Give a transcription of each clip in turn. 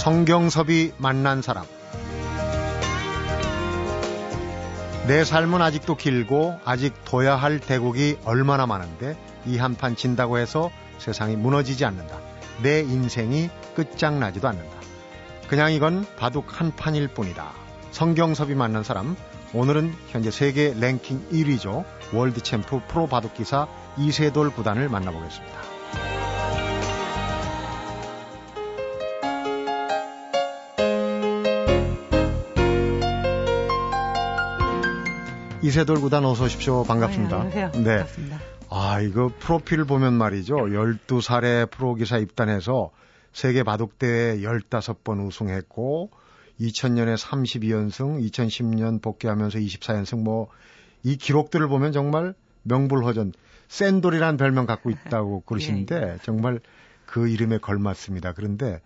성경섭이 만난 사람 내 삶은 아직도 길고 아직 둬야 할 대국이 얼마나 많은데 이 한판 진다고 해서 세상이 무너지지 않는다. 내 인생이 끝장나지도 않는다. 그냥 이건 바둑 한 판일 뿐이다. 성경섭이 만난 사람 오늘은 현재 세계 랭킹 1위죠. world champ 프로 바둑 기사 이세돌 구단을 만나보겠습니다. 이세돌 구단 어서 오십시오. 반갑습니다. 아, 안녕하세요. 네. 반갑습니다. 아, 이거 프로필 보면 말이죠. 12살에 프로기사 입단해서 세계 바둑대회 15번 우승했고 2000년에 32연승, 2010년 복귀하면서 24연승 뭐 이 기록들을 보면 정말 명불허전 샌돌이라는 별명 갖고 있다고 그러시는데 예. 정말 그 이름에 걸맞습니다. 그런데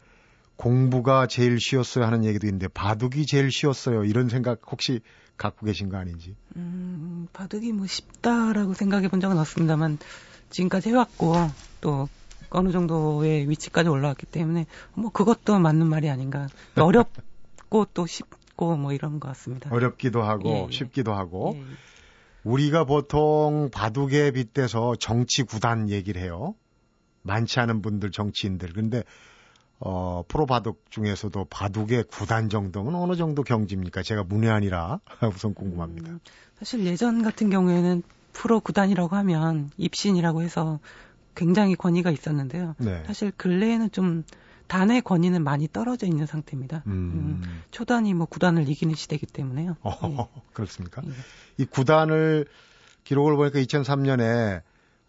공부가 제일 쉬웠어요 하는 얘기도 있는데 바둑이 제일 쉬웠어요 이런 생각 혹시 갖고 계신 거 아닌지? 음, 바둑이 뭐 쉽다라고 생각해 본 적은 없습니다만 지금까지 해왔고 또 어느 정도의 위치까지 올라왔기 때문에 뭐 그것도 맞는 말이 아닌가. 어렵고 또 쉽고 뭐 이런 것 같습니다. 어렵기도 하고 예, 예. 쉽기도 하고 예, 예. 우리가 보통 바둑에 빗대서 정치 구단 얘기를 해요. 많지 않은 분들 정치인들. 근데 어, 프로 바둑 중에서도 바둑의 구단 정도면 어느 정도 경지입니까? 제가 문외한이라 우선 궁금합니다. 음, 사실 예전 같은 경우에는 프로 구단이라고 하면 입신이라고 해서 굉장히 권위가 있었는데요. 네. 사실 근래에는 좀 단의 권위는 많이 떨어져 있는 상태입니다. 음. 음, 초단이 뭐 구단을 이기는 시대이기 때문에요. 어, 예. 그렇습니까? 예. 이 구단을 기록을 보니까 2003년에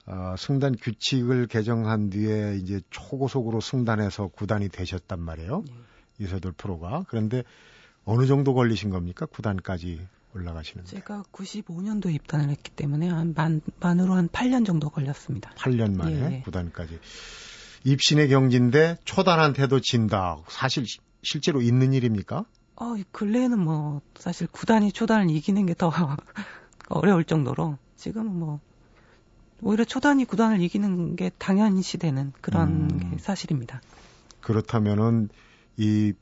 어, 승단 규칙을 개정한 뒤에 이제 초고속으로 승단해서 구단이 되셨단 말이에요. 네. 이세돌 프로가. 그런데 어느 정도 걸리신 겁니까? 구단까지 올라가시는데. 제가 95년도 입단을 했기 때문에 한 만, 만으로 한 8년 정도 걸렸습니다. 8년 만에 예. 구단까지. 입신의 경지인데 초단한테도 진다. 사실 실제로 있는 일입니까? 어, 근래에는 뭐 사실 구단이 초단을 이기는 게 더 어려울 정도로 지금은 뭐 오히려 초단위 구단을 이기는 게 당연시 되는 그런 음. 게 사실입니다. 그렇다면은 이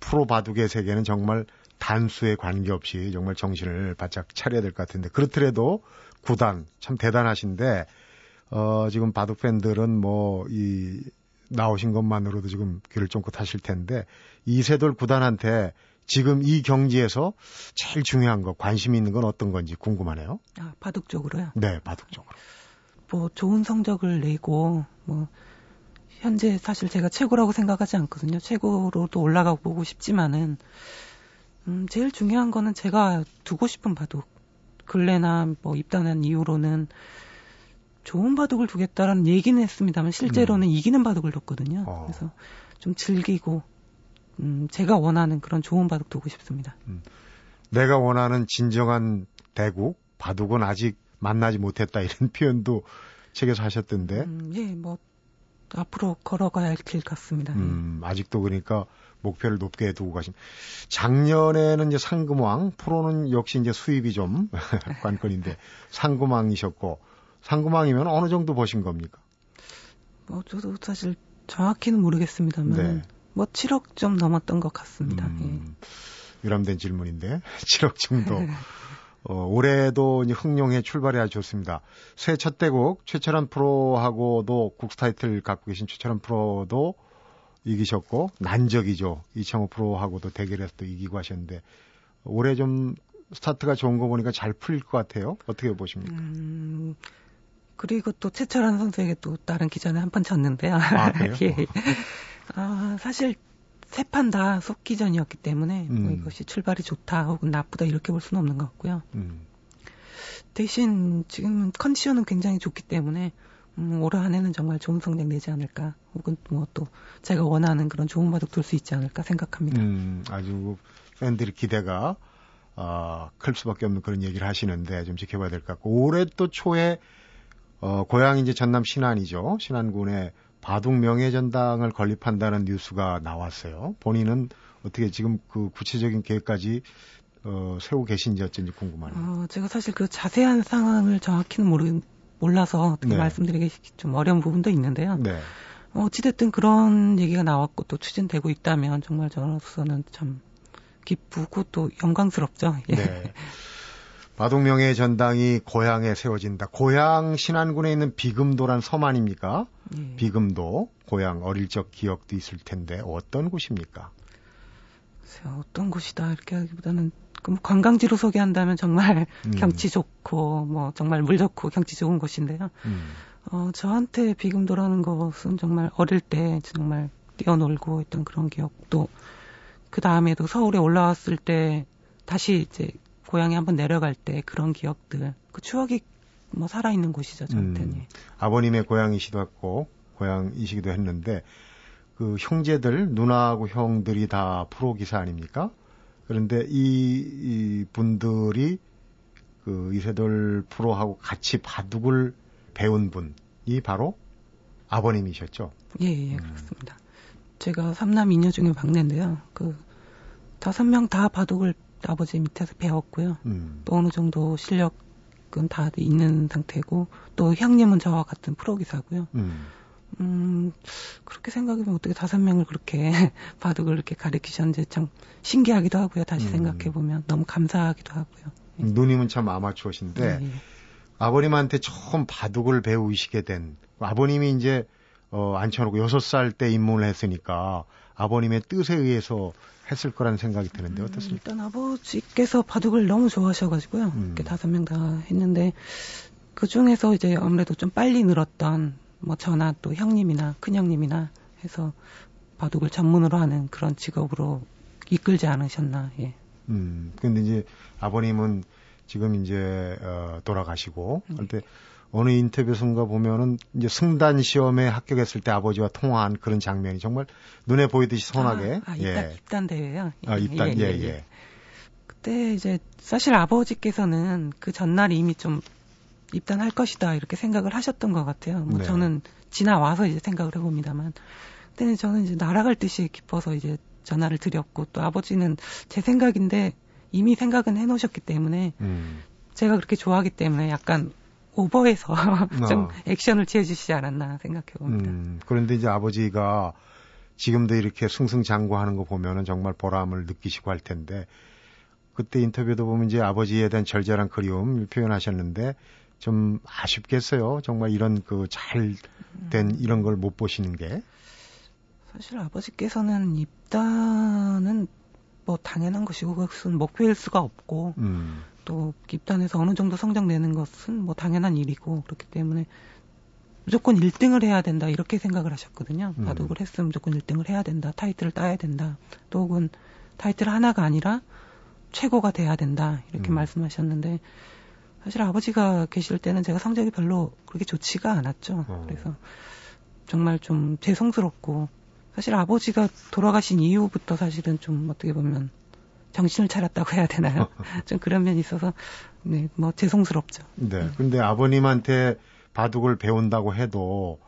프로 바둑의 세계는 정말 단수에 관계없이 정말 정신을 바짝 차려야 될 것 같은데 그렇더라도 구단 참 대단하신데 어 지금 바둑 팬들은 뭐 이 나오신 것만으로도 지금 귀를 쫑긋 하실 텐데 이세돌 구단한테 지금 이 경지에서 제일 중요한 거 관심 있는 건 어떤 건지 궁금하네요. 아 바둑 쪽으로요? 네, 바둑 쪽으로. 뭐 좋은 성적을 내고 뭐 현재 사실 제가 최고라고 생각하지 않거든요. 최고로도 올라가 보고 싶지만은 음 제일 중요한 거는 제가 두고 싶은 바둑 근래나 뭐 입단한 이후로는 좋은 바둑을 두겠다라는 얘기는 했습니다만 실제로는 음. 이기는 바둑을 뒀거든요. 어. 그래서 좀 즐기고 음 제가 원하는 그런 좋은 바둑 두고 싶습니다. 음. 내가 원하는 진정한 대국 바둑은 아직 만나지 못했다 이런 표현도 책에서 하셨던데. 음, 예, 뭐 앞으로 걸어가야 할 길 같습니다. 음, 아직도 그러니까 목표를 높게 두고 가신. 작년에는 이제 상금왕, 프로는 역시 이제 수입이 좀 관건인데 상금왕이셨고 상금왕이면 어느 정도 보신 겁니까? 뭐 저도 사실 정확히는 모르겠습니다만 네. 뭐 7억 좀 넘었던 것 같습니다. 음, 예. 유람된 질문인데 7억 정도. 어, 올해도 흥룡에 아주 좋습니다. 새첫 대국 최철한 프로하고도 국스 타이틀 갖고 계신 최철한 프로도 이기셨고 난적이죠. 이창호 프로하고도 대결해서 또 이기고 하셨는데 올해 좀 스타트가 좋은 거 보니까 잘 풀릴 것 같아요. 어떻게 보십니까? 음, 그리고 또 최철한 선수에게 또 다른 기자는 한판 졌는데요. 아, 그래요? 예. 아, 사실 세 판 다 속기전이었기 때문에 뭐 음. 뭐 이것이 출발이 좋다 혹은 나쁘다 이렇게 볼 수는 없는 것 같고요. 음. 대신 지금 컨디션은 굉장히 좋기 때문에 음, 올 한해는 정말 좋은 성적 내지 않을까 혹은 뭐 또 제가 원하는 그런 좋은 바둑 돌수 있지 않을까 생각합니다. 음, 아주 팬들의 기대가 어, 클 수밖에 없는 그런 얘기를 하시는데 좀 지켜봐야 될 것 같고 올해 또 초에 어, 고향이 이제 전남 신안이죠. 신안군에 바둑 명예전당을 건립한다는 뉴스가 나왔어요. 본인은 어떻게 지금 그 구체적인 계획까지 어, 세우고 계신지 어쩐지 궁금하네요. 어, 제가 사실 그 자세한 상황을 정확히는 모르, 몰라서 어떻게 네. 말씀드리기 좀 어려운 부분도 있는데요. 네. 어찌됐든 그런 얘기가 나왔고 또 추진되고 있다면 정말 저로서는 참 기쁘고 또 영광스럽죠. 예. 네. 마동명의 전당이 고향에 세워진다. 고향 신안군에 있는 비금도란 섬 아닙니까? 예. 비금도 고향 어릴 적 기억도 있을 텐데 어떤 곳입니까? 어떤 곳이다 이렇게 하기보다는 그 관광지로 소개한다면 정말 음. 경치 좋고 뭐 정말 물 좋고 경치 좋은 곳인데요. 음. 어, 저한테 비금도라는 것은 정말 어릴 때 정말 뛰어놀고 했던 그런 기억도 그 다음에도 서울에 올라왔을 때 다시 이제 고향에 한번 내려갈 때 그런 기억들 그 추억이 뭐 살아있는 곳이죠 저한테는. 음, 아버님의 고향이시도 했고 고향이시기도 했는데 그 형제들 누나하고 형들이 다 프로 기사 아닙니까? 그런데 이, 이 분들이 그 이세돌 프로하고 같이 바둑을 배운 분이 바로 아버님이셨죠? 예, 예, 그렇습니다. 제가 삼남 이녀 중에 막내인데요. 그 다섯 명 다 바둑을 아버지 밑에서 배웠고요. 음. 또 어느 정도 실력은 다 있는 상태고 또 형님은 저와 같은 프로 기사고요. 음. 음, 그렇게 생각해보면 어떻게 다섯 명을 그렇게 바둑을 이렇게 가르치셨는지 참 신기하기도 하고요. 다시 음. 생각해보면 너무 감사하기도 하고요. 예. 누님은 참 아마추어신데 예, 예. 아버님한테 처음 바둑을 배우시게 된 아버님이 이제 어, 앉혀놓고 여섯 살 때 입문을 했으니까 아버님의 뜻에 의해서 했을 거라는 생각이 드는데 음, 어떻습니까? 일단 아버지께서 바둑을 너무 좋아하셔가지고요. 음. 이렇게 다섯 명 다 했는데 그 중에서 이제 아무래도 좀 빨리 늘었던 뭐 저나 또 형님이나 큰 형님이나 해서 바둑을 전문으로 하는 그런 직업으로 이끌지 않으셨나, 예. 음, 근데 이제 아버님은 지금 이제, 어, 돌아가시고, 네. 할때 어느 인터뷰선가 보면은 이제 승단 시험에 합격했을 때 아버지와 통화한 그런 장면이 정말 눈에 보이듯이 선하게. 아, 아 입단, 예. 입단 대회요? 아, 입단, 예, 예. 예. 예. 그때 이제 사실 아버지께서는 그 전날 이미 좀 입단할 것이다 이렇게 생각을 하셨던 것 같아요. 뭐 네. 저는 지나와서 이제 생각을 해봅니다만 그때는 저는 이제 날아갈 듯이 기뻐서 이제 전화를 드렸고 또 아버지는 제 생각인데 이미 생각은 해놓으셨기 때문에 음. 제가 그렇게 좋아하기 때문에 약간 오버해서 좀 어. 액션을 취해주시지 않았나 생각해 봅니다. 음, 그런데 이제 아버지가 지금도 이렇게 승승장구하는 거 보면은 정말 보람을 느끼시고 할 텐데 그때 인터뷰도 보면 이제 아버지에 대한 절절한 그리움 표현하셨는데 좀 아쉽겠어요. 정말 이런 그 잘된 음. 이런 걸 못 보시는 게. 사실 아버지께서는 입단은 뭐 당연한 것이고 그것은 목표일 수가 없고 음. 또 입단에서 어느 정도 성적 내는 것은 뭐 당연한 일이고 그렇기 때문에 무조건 1등을 해야 된다 이렇게 생각을 하셨거든요. 음. 바둑을 했으면 무조건 1등을 해야 된다. 타이틀을 따야 된다. 또 혹은 타이틀 하나가 아니라 최고가 돼야 된다 이렇게 음. 말씀하셨는데 사실 아버지가 계실 때는 제가 성적이 별로 그렇게 좋지가 않았죠. 어. 그래서 정말 좀 죄송스럽고 사실 아버지가 돌아가신 이후부터 사실은 좀 어떻게 보면 정신을 차렸다고 해야 되나요? 좀 그런 면이 있어서 네, 뭐 죄송스럽죠. 네. 근데 아버님한테 바둑을 배운다고 해도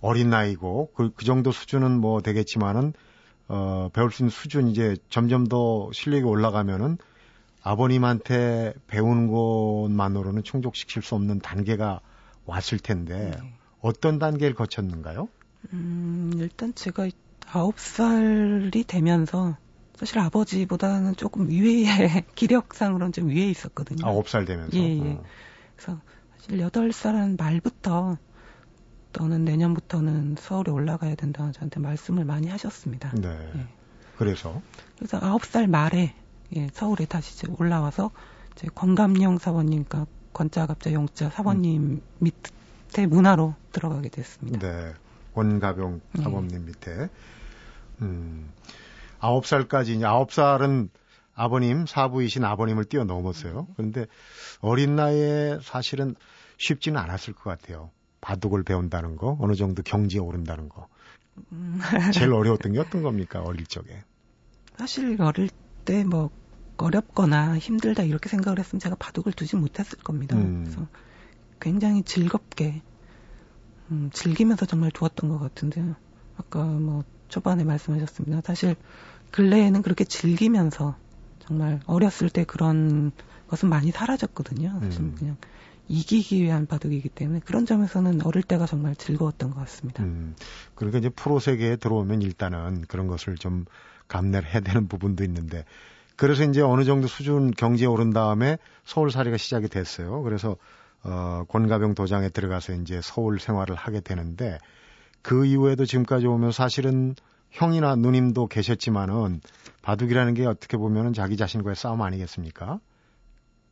어린 나이고 그, 그 정도 수준은 뭐 되겠지만은 어, 배울 수 있는 수준 이제 점점 더 실력이 올라가면은 아버님한테 배우는 것만으로는 충족시킬 수 없는 단계가 왔을 텐데 네. 어떤 단계를 거쳤는가요? 음, 일단 제가 아홉 살이 되면서 사실 아버지보다는 조금 위에 기력상으로는 좀 위에 있었거든요. 아홉 살 되면서. 예, 예. 어. 그래서 사실 여덟 살한 말부터 너는 내년부터는 서울에 올라가야 된다 저한테 말씀을 많이 하셨습니다. 네. 예. 그래서 그래서 아홉 살 말에 예, 서울에 다시 이제 올라와서 제 권감영 사원님과 권자갑자 용자 사원님 음. 밑에 문화로 들어가게 됐습니다. 네. 권가병 예. 사범님 네. 밑에. 음. 아홉 살까지 이제 아홉 살은 아버님 사부이신 아버님을 뛰어넘었어요. 그런데 어린 나이에 사실은 쉽지는 않았을 것 같아요. 바둑을 배운다는 거, 어느 정도 경지에 오른다는 거. 음. 제일 어려웠던 게 어떤 겁니까 어릴 적에? 사실 어릴 때 뭐 어렵거나 힘들다 이렇게 생각을 했으면 제가 바둑을 두지 못했을 겁니다. 음. 그래서 굉장히 즐겁게 음, 즐기면서 정말 두었던 것 같은데요. 아까 뭐 초반에 말씀하셨습니다. 사실 근래에는 그렇게 즐기면서 정말 어렸을 때 그런 것은 많이 사라졌거든요. 사실 음. 그냥 이기기 위한 바둑이기 때문에 그런 점에서는 어릴 때가 정말 즐거웠던 것 같습니다. 음, 그러니까 이제 프로 세계에 들어오면 일단은 그런 것을 좀 감내를 해야 되는 부분도 있는데 그래서 이제 어느 정도 수준 경제에 오른 다음에 서울살이가 시작이 됐어요. 그래서 어, 권가병 도장에 들어가서 이제 서울 생활을 하게 되는데 그 이후에도 지금까지 오면 사실은 형이나 누님도 계셨지만은 바둑이라는 게 어떻게 보면은 자기 자신과의 싸움 아니겠습니까?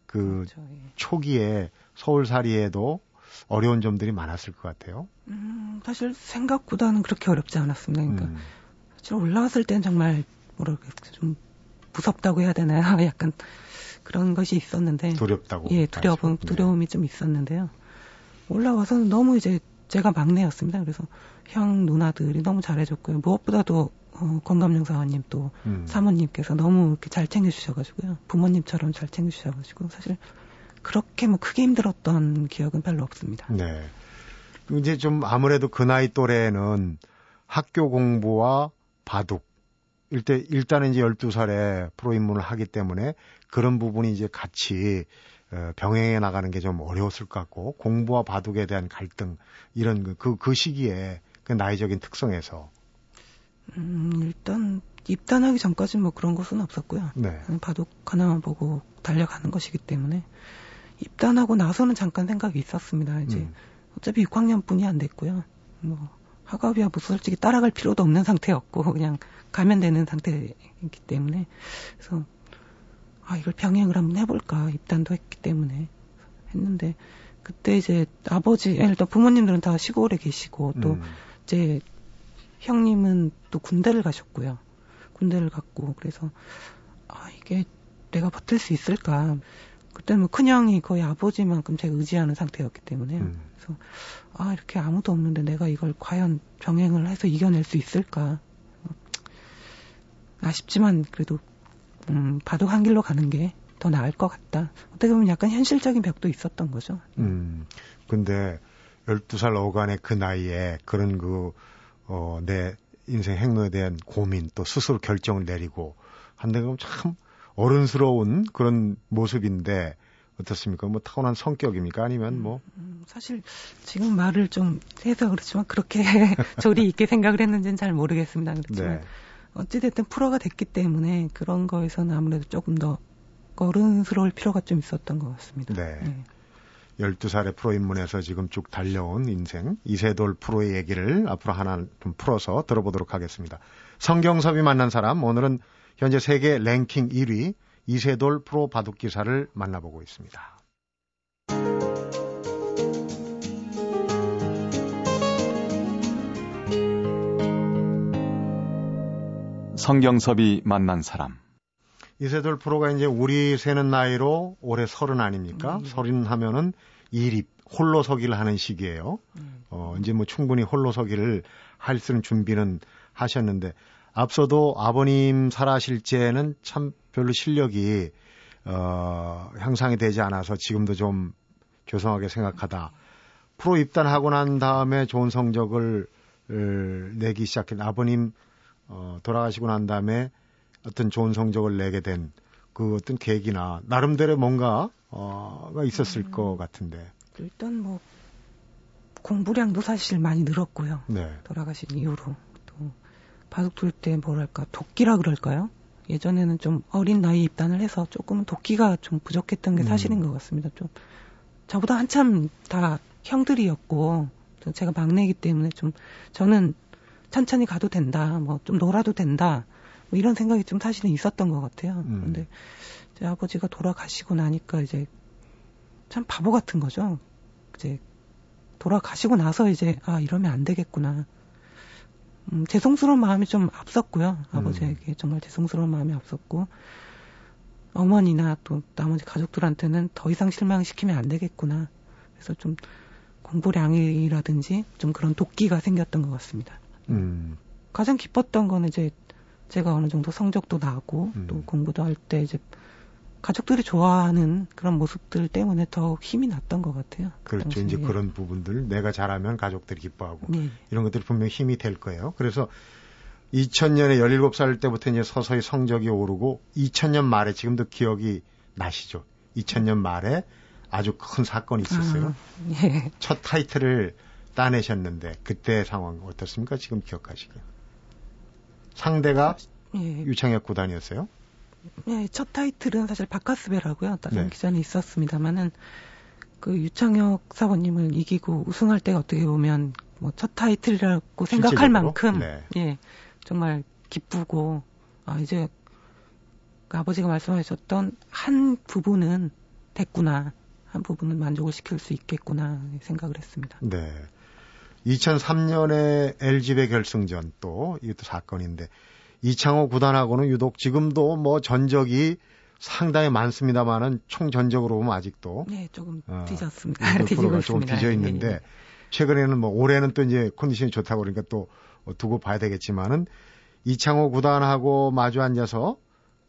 그 그렇죠, 예. 초기에 서울살이에도 어려운 점들이 많았을 것 같아요. 음, 사실 생각보다는 그렇게 어렵지 않았습니다. 그러니까 음. 사실 올라왔을 땐 정말 뭐랄까 좀 무섭다고 해야 되나요? 약간 그런 것이 있었는데 두렵다고 예 두려움 네. 두려움이 좀 있었는데요. 올라와서는 너무 이제 제가 막내였습니다. 그래서 형 누나들이 너무 잘해줬고요. 무엇보다도 어, 건강영사관님 또 음. 사모님께서 너무 이렇게 잘 챙겨주셔가지고요. 부모님처럼 잘 챙겨주셔가지고 사실 그렇게 뭐 크게 힘들었던 기억은 별로 없습니다. 네. 이제 좀 아무래도 그 나이 또래는 학교 공부와 바둑 일대 일단은 이제 12살에 프로 입문을 하기 때문에 그런 부분이 이제 같이 어, 병행해 나가는 게 좀 어려웠을 것 같고 공부와 바둑에 대한 갈등 이런 그, 그, 그 시기에 그 나이적인 특성에서 음, 일단 입단하기 전까지는 뭐 그런 것은 없었고요. 네. 바둑 하나만 보고 달려가는 것이기 때문에 입단하고 나서는 잠깐 생각이 있었습니다. 이제 음. 어차피 6학년뿐이 안 됐고요. 뭐 학업이야 뭐 솔직히 따라갈 필요도 없는 상태였고 그냥 가면 되는 상태이기 때문에 그래서 아 이걸 병행을 한번 해볼까 입단도 했기 때문에 했는데 그때 이제 아버지 일단 부모님들은 다 시골에 계시고 또 음. 이제 형님은 또 군대를 가셨고요. 군대를 갔고 그래서 아 이게 내가 버틸 수 있을까? 그때는 뭐 큰형이 거의 아버지만큼 제가 의지하는 상태였기 때문에 음. 그래서 아 이렇게 아무도 없는데 내가 이걸 과연 병행을 해서 이겨낼 수 있을까? 아쉽지만 그래도 음, 바둑 한 길로 가는 게 더 나을 것 같다. 어떻게 보면 약간 현실적인 벽도 있었던 거죠. 음. 근데 12살 어간의 그 나이에 그런 그 어, 내 인생 행로에 대한 고민 또 스스로 결정을 내리고 한데 참 어른스러운 그런 모습인데 어떻습니까? 뭐 타고난 성격입니까? 아니면 뭐? 음, 음 사실 지금 말을 좀 해서 그렇지만 그렇게 조리 있게 생각을 했는지는 잘 모르겠습니다. 그렇지만 네. 어찌됐든 프로가 됐기 때문에 그런 거에서는 아무래도 조금 더 어른스러울 필요가 좀 있었던 것 같습니다. 네. 네. 12살의 프로 입문해서 지금 쭉 달려온 인생 이세돌 프로의 얘기를 앞으로 하나 좀 풀어서 들어보도록 하겠습니다. 성경섭이 만난 사람 오늘은 현재 세계 랭킹 1위 이세돌 프로 바둑 기사를 만나보고 있습니다. 성경섭이 만난 사람. 이세돌 프로가 이제 우리 세는 나이로 올해 서른 아닙니까? 음. 서른 하면은 일입 홀로 서기를 하는 시기예요. 음. 어, 이제 뭐 충분히 홀로 서기를 할수 있는 준비는 하셨는데 앞서도 아버님 살아실 때는 참 별로 실력이 어, 향상이 되지 않아서 지금도 좀 죄송하게 생각하다. 프로 입단하고 난 다음에 좋은 성적을 내기 시작한 아버님 어, 돌아가시고 난 다음에 어떤 좋은 성적을 내게 된 그 어떤 계기나 나름대로 뭔가 어가 있었을 음, 것 같은데. 일단 뭐 공부량도 사실 많이 늘었고요. 네. 돌아가신 이후로 또 바둑 둘 때 뭐랄까 도끼라 그럴까요? 예전에는 좀 어린 나이 입단을 해서 조금은 도끼가 좀 부족했던 게 음. 사실인 음. 것 같습니다. 좀 저보다 한참 다 형들이었고 제가 막내이기 때문에 좀 저는 천천히 가도 된다, 뭐 좀 놀아도 된다, 뭐 이런 생각이 좀 사실은 있었던 것 같아요. 음. 근데 제 아버지가 돌아가시고 나니까 이제 참 바보 같은 거죠. 이제 돌아가시고 나서 이제 아 이러면 안 되겠구나. 음, 죄송스러운 마음이 좀 앞섰고요. 아버지에게 음. 정말 죄송스러운 마음이 앞섰고 어머니나 또 나머지 가족들한테는 더 이상 실망시키면 안 되겠구나. 그래서 좀 공부량이라든지 좀 그런 도끼가 생겼던 것 같습니다. 음. 가장 기뻤던 거는 이제 제가 어느 정도 성적도 나고 음. 또 공부도 할 때 이제 가족들이 좋아하는 그런 모습들 때문에 더 힘이 났던 것 같아요. 그 그렇죠. 당시에. 이제 그런 부분들 내가 잘하면 가족들이 기뻐하고 네. 이런 것들이 분명히 힘이 될 거예요. 그래서 2000년에 17살 때부터 이제 서서히 성적이 오르고 2000년 말에 지금도 기억이 나시죠. 2000년 말에 아주 큰 사건이 있었어요. 아, 예. 첫 타이틀을 따내셨는데 그때 상황 어떻습니까? 지금 기억하시기에. 상대가 예. 유창혁 구단이었어요. 예, 첫 타이틀은 사실 바카스베라고요. 다른 네. 기자는 있었습니다만은 그 유창혁 사원님을 이기고 우승할 때가 어떻게 보면 뭐 첫 타이틀이라고 생각할 만큼 네. 예 정말 기쁘고 아 이제 그 아버지가 말씀하셨던 한 부분은 됐구나 한 부분은 만족을 시킬 수 있겠구나 생각을 했습니다. 네. 2003년에 LG배 결승전 또 이것도 사건인데 이창호 구단하고는 유독 지금도 뭐 전적이 상당히 많습니다만은 총 전적으로 보면 아직도 네 조금 어, 뒤졌습니다. 어, 뒤지고 조금 뒤져 있는데 네, 네. 최근에는 뭐 올해는 또 이제 컨디션이 좋다고 그러니까 또 두고 봐야 되겠지만은 이창호 구단하고 마주 앉아서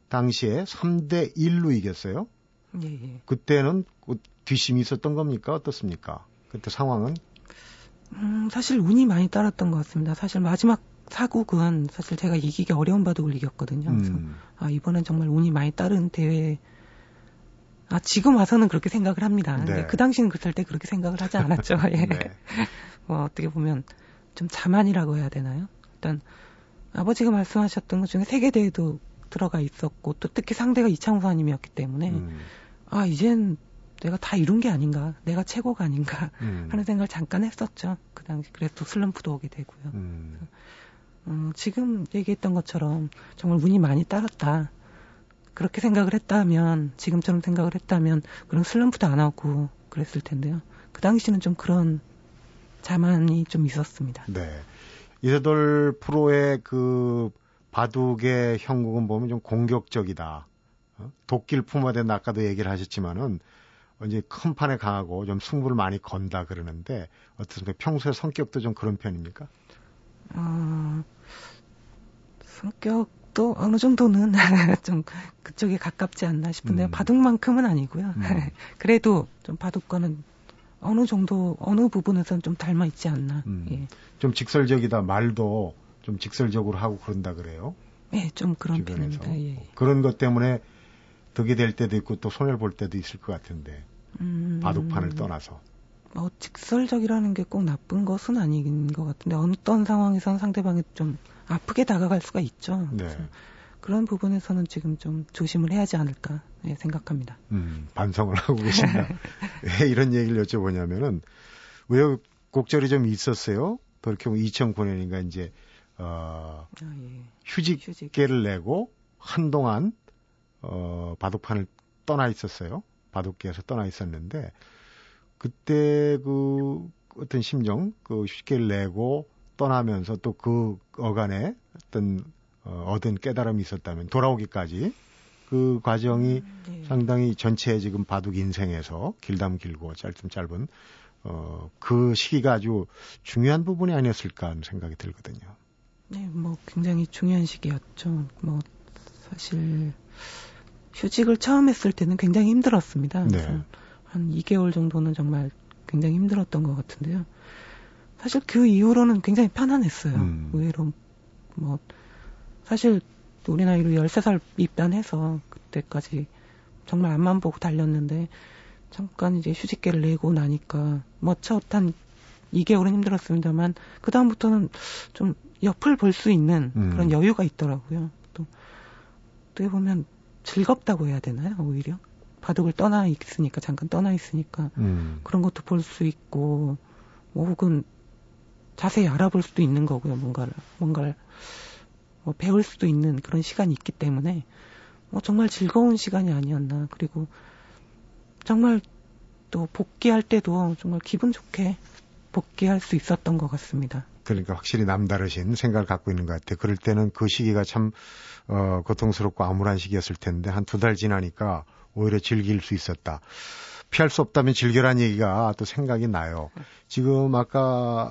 당시에 3대 1로 이겼어요. 예, 예. 그때는 그 뒷심이 있었던 겁니까? 어떻습니까? 그때 상황은? 음, 사실 운이 많이 따랐던 것 같습니다. 사실 마지막 사국은 사실 제가 이기기 어려운 바둑을 이겼거든요. 그래서 음. 아, 이번엔 정말 운이 많이 따른 대회. 아, 지금 와서는 그렇게 생각을 합니다. 네. 근데 그 당시는 그때 그렇게 생각을 하지 않았죠. 예. 네. 뭐 어떻게 보면 좀 자만이라고 해야 되나요? 일단 아버지가 말씀하셨던 것 중에 세계 대회도 들어가 있었고 또 특히 상대가 이창호 사님이었기 때문에 음. 아 이젠 내가 다 이룬 게 아닌가, 내가 최고가 아닌가 음. 하는 생각을 잠깐 했었죠. 그 당시 그래서 또 슬럼프도 오게 되고요. 음. 어, 지금 얘기했던 것처럼 정말 운이 많이 따랐다. 그렇게 생각을 했다면, 지금처럼 생각을 했다면, 그런 슬럼프도 안 하고 그랬을 텐데요. 그 당시는 좀 그런 자만이 좀 있었습니다. 네. 이세돌 프로의 그 바둑의 형국은 보면 좀 공격적이다. 어? 도끼를 품어댄 아까도 얘기를 하셨지만은 이제 큰 판에 강하고 좀 승부를 많이 건다 그러는데 어떻습니까? 평소에 성격도 좀 그런 편입니까? 어, 성격도 어느 정도는 좀 그쪽에 가깝지 않나 싶은데요. 음. 바둑만큼은 아니고요. 음. 그래도 좀 바둑과는 어느 정도 어느 부분에서는 좀 닮아 있지 않나. 음. 예. 좀 직설적이다 말도 좀 직설적으로 하고 그런다 그래요. 네, 좀 그런. 편입니다. 예. 그런 것 때문에 덕이 될 때도 있고 또 손해를 볼 때도 있을 것 같은데 음... 바둑판을 떠나서. 뭐 직설적이라는 게 꼭 나쁜 것은 아닌 것 같은데 어떤 상황에선 상대방이 좀 아프게 다가갈 수가 있죠. 네. 그런 부분에서는 지금 좀 조심을 해야지 않을까 네, 생각합니다. 음, 반성을 하고 계신다. 왜 이런 얘기를 여쭤보냐면은 우여곡절이 좀 있었어요. 돌이켜보면 2009년인가 이제 어, 아, 예. 휴직계를 휴직. 내고 한동안 어, 바둑판을 떠나 있었어요. 바둑계에서 떠나 있었는데 그때 그 어떤 심정, 그 휴직계를 내고 떠나면서 또 그 어간에 어떤 어, 얻은 깨달음이 있었다면 돌아오기까지 그 과정이 음, 네. 상당히 전체 지금 바둑 인생에서 길담 길고 짧든 짧은 어, 그 시기가 아주 중요한 부분이 아니었을까 하는 생각이 들거든요. 네, 뭐 굉장히 중요한 시기였죠. 뭐 사실 휴직을 처음 했을 때는 굉장히 힘들었습니다. 네. 한 2개월 정도는 정말 굉장히 힘들었던 것 같은데요. 사실 그 이후로는 굉장히 편안했어요. 음. 의외로 뭐 사실 우리 나이로 13살 입단해서 그때까지 정말 앞만 보고 달렸는데 잠깐 이제 휴직계를 내고 나니까 뭐첫한 2개월은 힘들었습니다만 그 다음부터는 좀 옆을 볼 수 있는 음. 그런 여유가 있더라고요. 또 어떻게 보면 즐겁다고 해야 되나요? 오히려 바둑을 떠나 있으니까 잠깐 떠나 있으니까 음. 그런 것도 볼 수 있고 뭐 혹은 자세히 알아볼 수도 있는 거고요. 뭔가를 뭔가를 뭐 배울 수도 있는 그런 시간이 있기 때문에 뭐 정말 즐거운 시간이 아니었나. 그리고 정말 또 복귀할 때도 정말 기분 좋게 복귀할 수 있었던 것 같습니다. 그러니까 확실히 남다르신 생각을 갖고 있는 것 같아요. 그럴 때는 그 시기가 참 어, 고통스럽고 암울한 시기였을 텐데 한 두 달 지나니까 오히려 즐길 수 있었다. 피할 수 없다면 즐겨란 얘기가 또 생각이 나요. 지금 아까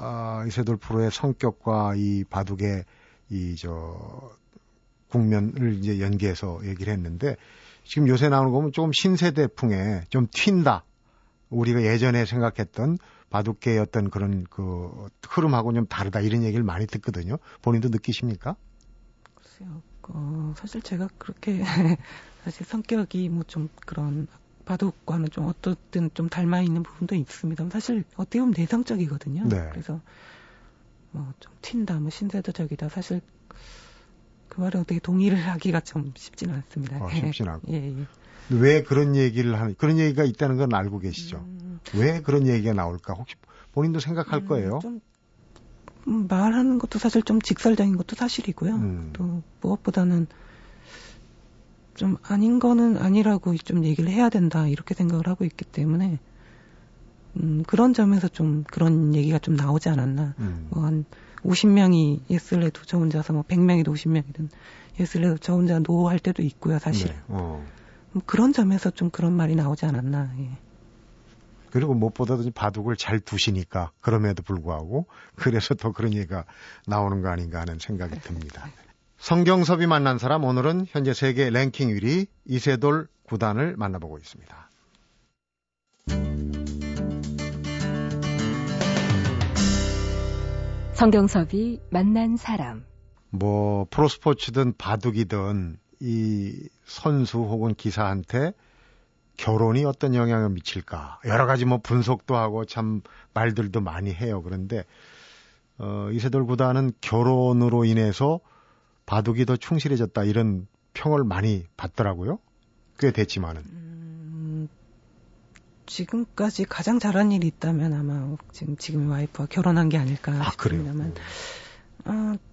아, 이세돌 프로의 성격과 이 바둑의 이 저 국면을 이제 연계해서 얘기를 했는데 지금 요새 나오는 거 보면 조금 신세대풍에 좀 튄다. 우리가 예전에 생각했던 바둑계의 어떤 그런 그 흐름하고 좀 다르다 이런 얘기를 많이 듣거든요. 본인도 느끼십니까? 글쎄요. 어, 사실 제가 그렇게 사실 성격이 뭐 좀 그런 바둑과는 좀 어떻든 좀 닮아 있는 부분도 있습니다. 사실 어떻게 보면 내성적이거든요. 네. 그래서 뭐 좀 튄다, 뭐 신세도적이다. 사실 그 말에 어떻게 동의를 하기가 좀 쉽지는 않습니다. 어, 쉽진 않고. 예, 예. 왜 그런 얘기를 하는 그런 얘기가 있다는 건 알고 계시죠? 음... 왜 그런 얘기가 나올까? 혹시 본인도 생각할 음, 거예요? 좀 음, 말하는 것도 사실 좀 직설적인 것도 사실이고요. 음. 또 무엇보다는 좀 아닌 거는 아니라고 좀 얘기를 해야 된다 이렇게 생각을 하고 있기 때문에 음, 그런 점에서 좀 그런 얘기가 좀 나오지 않았나. 음. 뭐한 50명이 yes를 해도 저 혼자서 뭐 100명이든 50명이든 yes를 해도 저 혼자 no할 때도 있고요, 사실. 네. 어. 뭐 그런 점에서 좀 그런 말이 나오지 않았나. 예. 그리고 무엇보다도 바둑을 잘 두시니까 그럼에도 불구하고 그래서 더 그런 얘기가 나오는 거 아닌가 하는 생각이 듭니다. 성경섭이 만난 사람 오늘은 현재 세계 랭킹 1위 이세돌 구단을 만나보고 있습니다. 성경섭이 만난 사람. 뭐 프로스포츠든 바둑이든 이 선수 혹은 기사한테 결혼이 어떤 영향을 미칠까 여러 가지 뭐 분석도 하고 참 말들도 많이 해요. 그런데 어, 이세돌 구단은 결혼으로 인해서 바둑이 더 충실해졌다 이런 평을 많이 받더라고요. 꽤 됐지만은. 음, 지금까지 가장 잘한 일이 있다면 아마 지금 지금 와이프와 결혼한 게 아닐까 아, 싶습니다만, 아, 그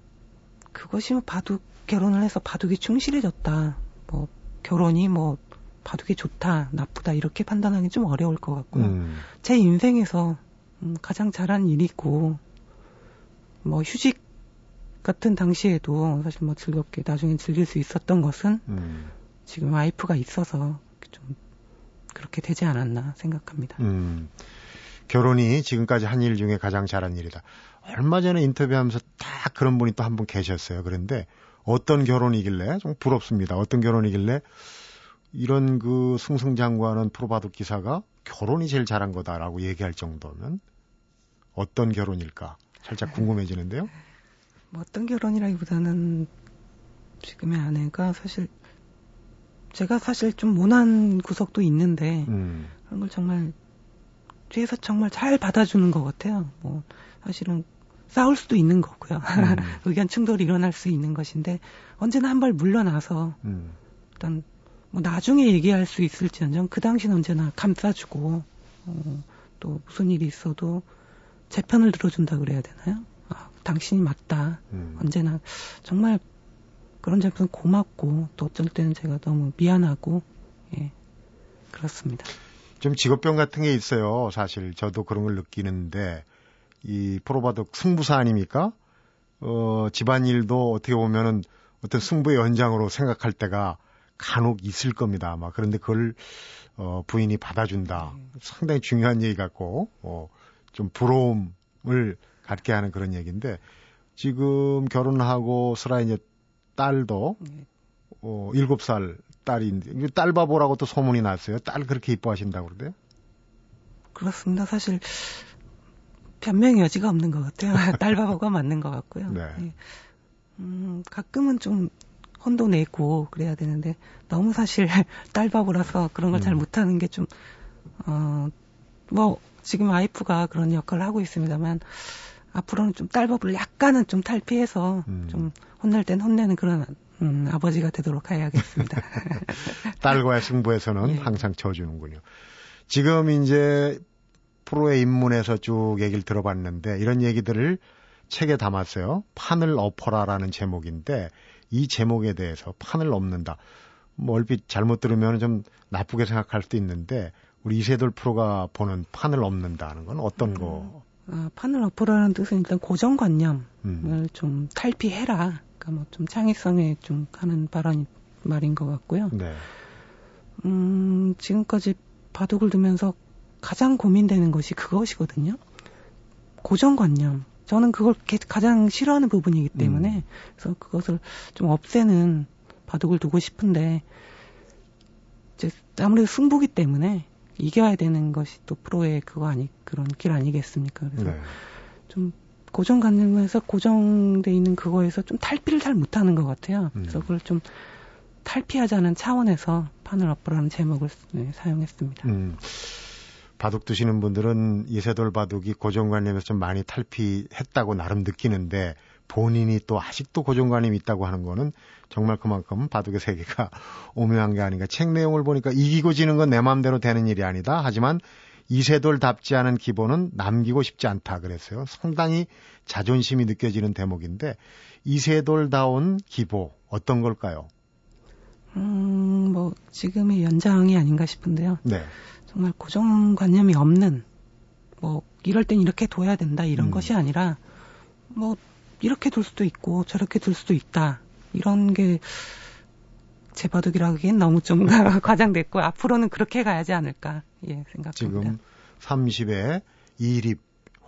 것이 뭐 바둑 결혼을 해서 바둑이 충실해졌다. 뭐 결혼이 뭐 바둑이 좋다, 나쁘다 이렇게 판단하기 좀 어려울 것 같고요. 음. 제 인생에서 음, 가장 잘한 일이고 뭐 휴직 같은 당시에도 사실 뭐 즐겁게 나중에 즐길 수 있었던 것은 음. 지금 와이프가 있어서 좀 그렇게 되지 않았나 생각합니다. 음. 결혼이 지금까지 한 일 중에 가장 잘한 일이다. 얼마 전에 인터뷰하면서 딱 그런 분이 또 한 분 계셨어요. 그런데 어떤 결혼이길래 좀 부럽습니다. 어떤 결혼이길래 이런 그 승승장구하는 프로바둑 기사가 결혼이 제일 잘한 거다라고 얘기할 정도면 어떤 결혼일까 살짝 궁금해지는데요. 뭐 어떤 결혼이라기보다는 지금의 아내가 사실 제가 사실 좀 모난 구석도 있는데 음. 그런 걸 정말 뒤에서 정말 잘 받아주는 것 같아요. 뭐 사실은 싸울 수도 있는 거고요. 음. 의견 충돌이 일어날 수 있는 것인데 언제나 한 발 물러나서 음. 일단 뭐 나중에 얘기할 수 있을지언정 그 당시는 언제나 감싸주고 어, 또 무슨 일이 있어도 제 편을 들어준다 그래야 되나요? 아, 당신이 맞다. 음. 언제나 정말 그런 점에서 고맙고 또 어쩔 때는 제가 너무 미안하고 예 그렇습니다. 좀 직업병 같은 게 있어요. 사실 저도 그런 걸 느끼는데 이 프로바둑 승부사 아닙니까? 어 집안일도 어떻게 보면은 어떤 승부의 연장으로 생각할 때가 간혹 있을 겁니다. 아마 그런데 그걸 어, 부인이 받아준다. 상당히 중요한 얘기 같고 어, 좀 부러움을 갖게 하는 그런 얘기인데 지금 결혼하고 슬아 이제 딸도 어, 7살 딸인데 딸 바보라고 또 소문이 났어요. 딸 그렇게 이뻐하신다고 그러대요? 그렇습니다. 사실 변명의 여지가 없는 것 같아요. 딸 바보가 맞는 것 같고요. 네. 네. 음, 가끔은 좀 혼도 내고 그래야 되는데 너무 사실 딸바보라서 그런 걸잘 음. 못하는 게 좀 어 뭐 지금 와이프가 그런 역할을 하고 있습니다만 앞으로는 좀 딸바보를 약간은 좀 탈피해서 음. 좀 혼낼 땐 혼내는 그런 음, 아버지가 되도록 해야겠습니다. 딸과의 승부에서는 예. 항상 져주는군요. 지금 이제 프로에 입문해서 쭉 얘기를 들어봤는데 이런 얘기들을 책에 담았어요. 판을 엎어라라는 제목인데 이 제목에 대해서 판을 넘는다. 뭐 얼핏 잘못 들으면 좀 나쁘게 생각할 수도 있는데 우리 이세돌 프로가 보는 판을 넘는다는 건 어떤 거? 아, 판을 엎어라는 뜻은 일단 고정관념을 음. 좀 탈피해라. 그러니까 뭐 좀 창의성에 좀 하는 발언 말인 것 같고요. 네. 음, 지금까지 바둑을 두면서 가장 고민되는 것이 그것이거든요. 고정관념. 저는 그걸 가장 싫어하는 부분이기 때문에 음. 그래서 그것을 좀 없애는 바둑을 두고 싶은데 이제 아무래도 승부기 때문에 이겨야 되는 것이 또 프로의 그거 아니 그런 길 아니겠습니까? 그래서 네. 좀 고정관념에서 고정돼 있는 그거에서 좀 탈피를 잘 못하는 것 같아요. 음. 그래서 그걸 좀 탈피하자는 차원에서 판을 엎으라는 제목을 네, 사용했습니다. 음, 바둑 두시는 분들은 이세돌 바둑이 고정관념에서 좀 많이 탈피했다고 나름 느끼는데 본인이 또 아직도 고정관념이 있다고 하는 거는 정말 그만큼 바둑의 세계가 오묘한 게 아닌가. 책 내용을 보니까 이기고 지는 건 내 마음대로 되는 일이 아니다. 하지만 이세돌답지 않은 기본은 남기고 싶지 않다 그랬어요. 상당히 자존심이 느껴지는 대목인데 이세돌다운 기보 어떤 걸까요? 음, 뭐 지금의 연장이 아닌가 싶은데요. 네. 정말 고정관념이 없는 뭐 이럴 땐 이렇게 둬야 된다 이런 음. 것이 아니라 뭐 이렇게 둘 수도 있고 저렇게 둘 수도 있다 이런 게 재바둑이라기엔 너무 좀 과장됐고 앞으로는 그렇게 가야지 않을까 예 생각합니다. 지금 30에 2립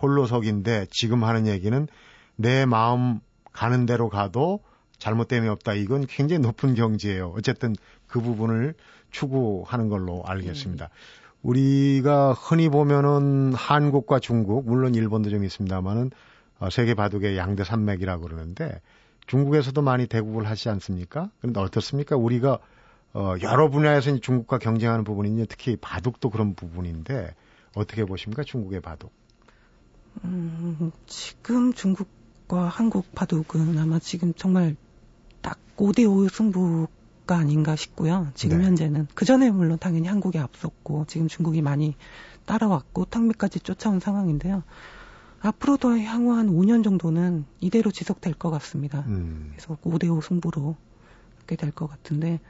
홀로석인데 지금 하는 얘기는 내 마음 가는 대로 가도 잘못됨이 없다. 이건 굉장히 높은 경지예요. 어쨌든 그 부분을 추구하는 걸로 알겠습니다. 음. 우리가 흔히 보면은 한국과 중국, 물론 일본도 좀 있습니다만은 어, 세계 바둑의 양대 산맥이라고 그러는데 중국에서도 많이 대국을 하지 않습니까? 그런데 어떻습니까? 우리가 어, 여러 분야에서 중국과 경쟁하는 부분이 특히 바둑도 그런 부분인데 어떻게 보십니까? 중국의 바둑. 음, 지금 중국과 한국 바둑은 아마 지금 정말 딱 5대5 승부 가 아닌가 싶고요. 지금 네. 현재는. 그 전에 물론 당연히 한국이 앞섰고 지금 중국이 많이 따라왔고 탕미까지 쫓아온 상황인데요. 앞으로도 향후 한 5년 정도는 이대로 지속될 것 같습니다. 음. 그래서 5대5 승부로 그렇게 될 것 같은데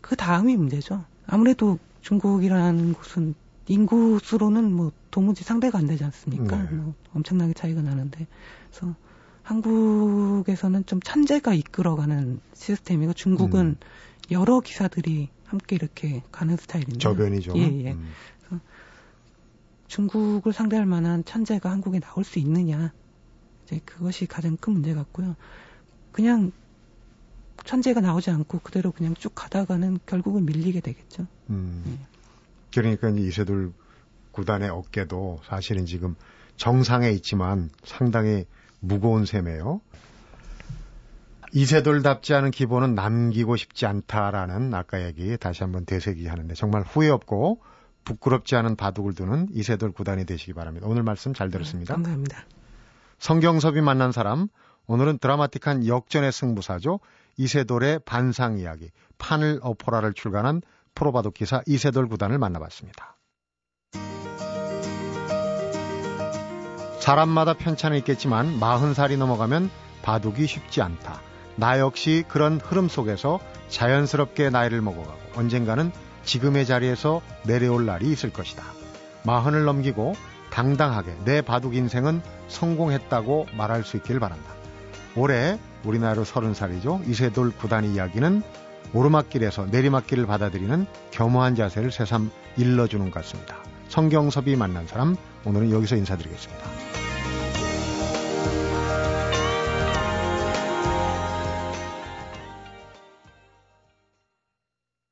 그 다음이 문제죠. 아무래도 중국이라는 곳은 인구수로는 뭐 도무지 상대가 안 되지 않습니까? 네. 뭐 엄청나게 차이가 나는데 그래서 한국에서는 좀 천재가 이끌어가는 시스템이고 중국은 음. 여러 기사들이 함께 이렇게 가는 스타일인데 저변이죠. 예, 예. 음. 중국을 상대할 만한 천재가 한국에 나올 수 있느냐. 이제 그것이 가장 큰 문제 같고요. 그냥 천재가 나오지 않고 그대로 그냥 쭉 가다가는 결국은 밀리게 되겠죠. 음. 네. 그러니까 이세돌 구단의 어깨도 사실은 지금 정상에 있지만 상당히 무거운 셈이에요. 이세돌답지 않은 기본은 남기고 싶지 않다라는 아까 얘기 다시 한번 되새기 하는데 정말 후회 없고 부끄럽지 않은 바둑을 두는 이세돌 구단이 되시기 바랍니다. 오늘 말씀 잘 들었습니다. 네, 감사합니다. 성경섭이 만난 사람 오늘은 드라마틱한 역전의 승부사죠. 이세돌의 반상 이야기 판을 어포라를 출간한 프로바둑 기사 이세돌 구단을 만나봤습니다. 사람마다 편차는 있겠지만 40살이 넘어가면 바둑이 쉽지 않다. 나 역시 그런 흐름 속에서 자연스럽게 나이를 먹어가고 언젠가는 지금의 자리에서 내려올 날이 있을 것이다. 마흔을 넘기고 당당하게 내 바둑 인생은 성공했다고 말할 수 있길 바란다. 올해 우리나라로 서른 살이죠. 이세돌 구단의 이야기는 오르막길에서 내리막길을 받아들이는 겸허한 자세를 새삼 일러주는 것 같습니다. 성경섭이 만난 사람 오늘은 여기서 인사드리겠습니다.